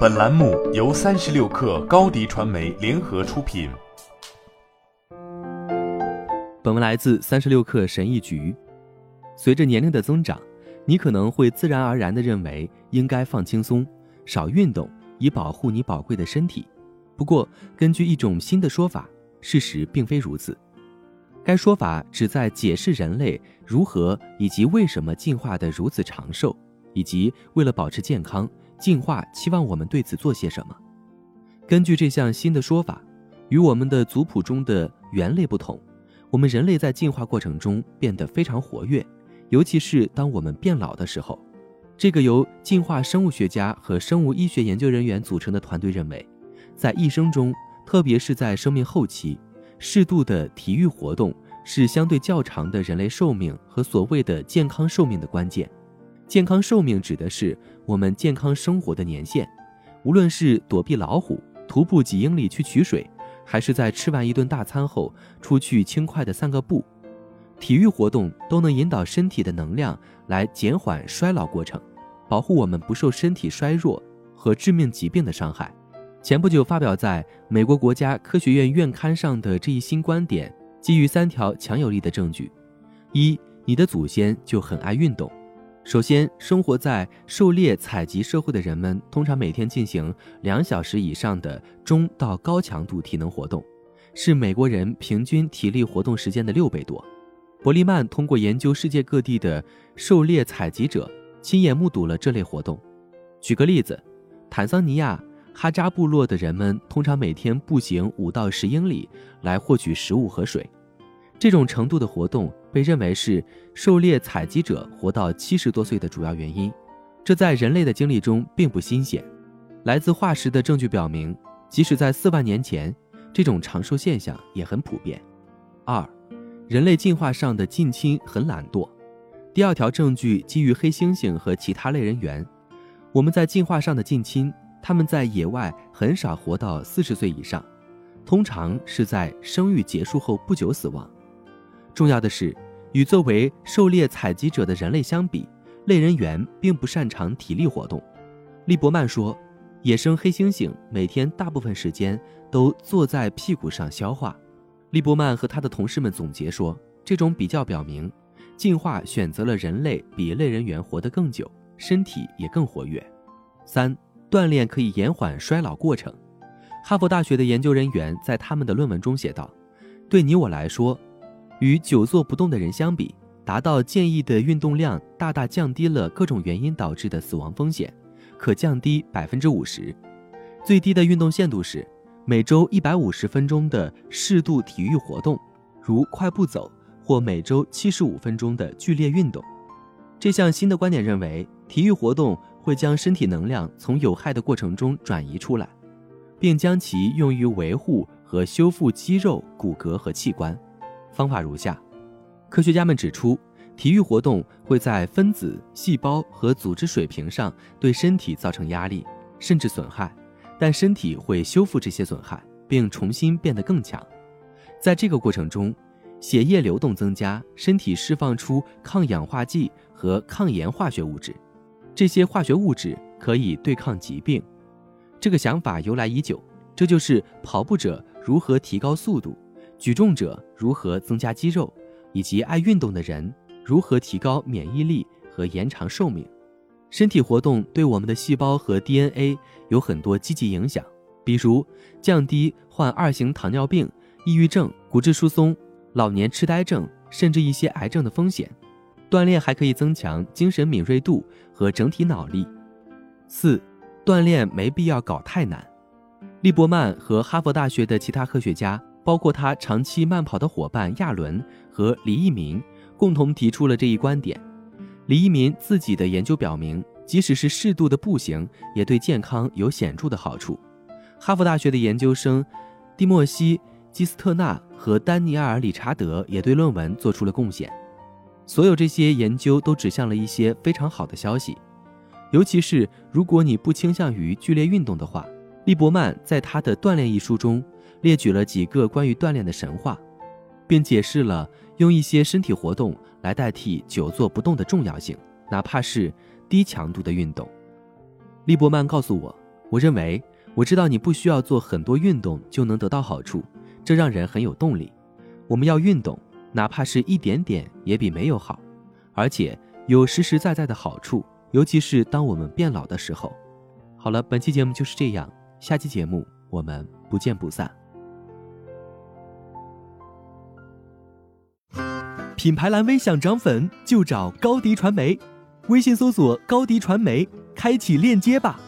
本栏目由三十六氪高低传媒联合出品。本文来自三十六氪神译局。随着年龄的增长，你可能会自然而然地认为应该放轻松、少运动，以保护你宝贵的身体。不过，根据一种新的说法，事实并非如此。该说法旨在解释人类如何以及为什么进化得如此长寿，以及为了保持健康，进化期望我们对此做些什么。根据这项新的说法，与我们的族谱中的猿类不同，我们人类在进化过程中变得非常活跃。尤其是当我们变老的时候，这个由进化生物学家和生物医学研究人员组成的团队认为，在一生中，特别是在生命后期，适度的体育活动是相对较长的人类寿命和所谓的健康寿命的关键。健康寿命指的是我们健康生活的年限，无论是躲避老虎、徒步几英里去取水，还是在吃完一顿大餐后出去轻快的散个步。体育活动都能引导身体的能量来减缓衰老过程，保护我们不受身体衰弱和致命疾病的伤害。前不久发表在美国国家科学院院刊上的这一新观点，基于三条强有力的证据：一，你的祖先就很爱运动。首先，生活在狩猎采集社会的人们通常每天进行两小时以上的中到高强度体能活动，是美国人平均体力活动时间的六倍多。伯利曼通过研究世界各地的狩猎采集者，亲眼目睹了这类活动。举个例子，坦桑尼亚哈扎部落的人们通常每天步行五到十英里来获取食物和水。这种程度的活动被认为是狩猎采集者活到七十多岁的主要原因。这在人类的经历中并不新鲜。来自化石的证据表明，即使在四万年前，这种长寿现象也很普遍。二。人类进化上的近亲很懒惰。第二条证据基于黑猩猩和其他类人猿。我们在进化上的近亲，他们在野外很少活到四十岁以上，通常是在生育结束后不久死亡。重要的是，与作为狩猎采集者的人类相比，类人猿并不擅长体力活动。利伯曼说，野生黑猩猩每天大部分时间都坐在屁股上消化。利伯曼和他的同事们总结说，这种比较表明，进化选择了人类比类人猿活得更久，身体也更活跃。三、锻炼可以延缓衰老过程。哈佛大学的研究人员在他们的论文中写道：“对你我来说，与久坐不动的人相比，达到建议的运动量大大降低了各种原因导致的死亡风险，可降低百分之五十。最低的运动限度是。”每周一百五十分钟的适度体育活动，如快步走或每周七十五分钟的剧烈运动。这项新的观点认为，体育活动会将身体能量从有害的过程中转移出来，并将其用于维护和修复肌肉、骨骼和器官。方法如下：科学家们指出，体育活动会在分子、细胞和组织水平上对身体造成压力，甚至损害。但身体会修复这些损害，并重新变得更强。在这个过程中，血液流动增加，身体释放出抗氧化剂和抗炎化学物质。这些化学物质可以对抗疾病。这个想法由来已久，这就是跑步者如何提高速度，举重者如何增加肌肉，以及爱运动的人如何提高免疫力和延长寿命。身体活动对我们的细胞和 DNA 有很多积极影响，比如降低患二型糖尿病、抑郁症、骨质疏松、老年痴呆症，甚至一些癌症的风险。锻炼还可以增强精神敏锐度和整体脑力。四，锻炼没必要搞太难。利伯曼和哈佛大学的其他科学家，包括他长期慢跑的伙伴亚伦和李一民，共同提出了这一观点。李一民自己的研究表明，即使是适度的步行，也对健康有显著的好处。哈佛大学的研究生蒂莫西·基斯特纳和丹尼尔·理查德也对论文做出了贡献。所有这些研究都指向了一些非常好的消息，尤其是如果你不倾向于剧烈运动的话。利伯曼在他的《锻炼》一书中列举了几个关于锻炼的神话，并解释了用一些身体活动。来代替久坐不动的重要性，哪怕是低强度的运动。利伯曼告诉我，我认为，我知道你不需要做很多运动就能得到好处，这让人很有动力。我们要运动，哪怕是一点点，也比没有好，而且有实实在在的好处，尤其是当我们变老的时候。好了，本期节目就是这样，下期节目我们不见不散。品牌蓝 V 想涨粉就找高迪传媒，微信搜索高迪传媒，开启链接吧。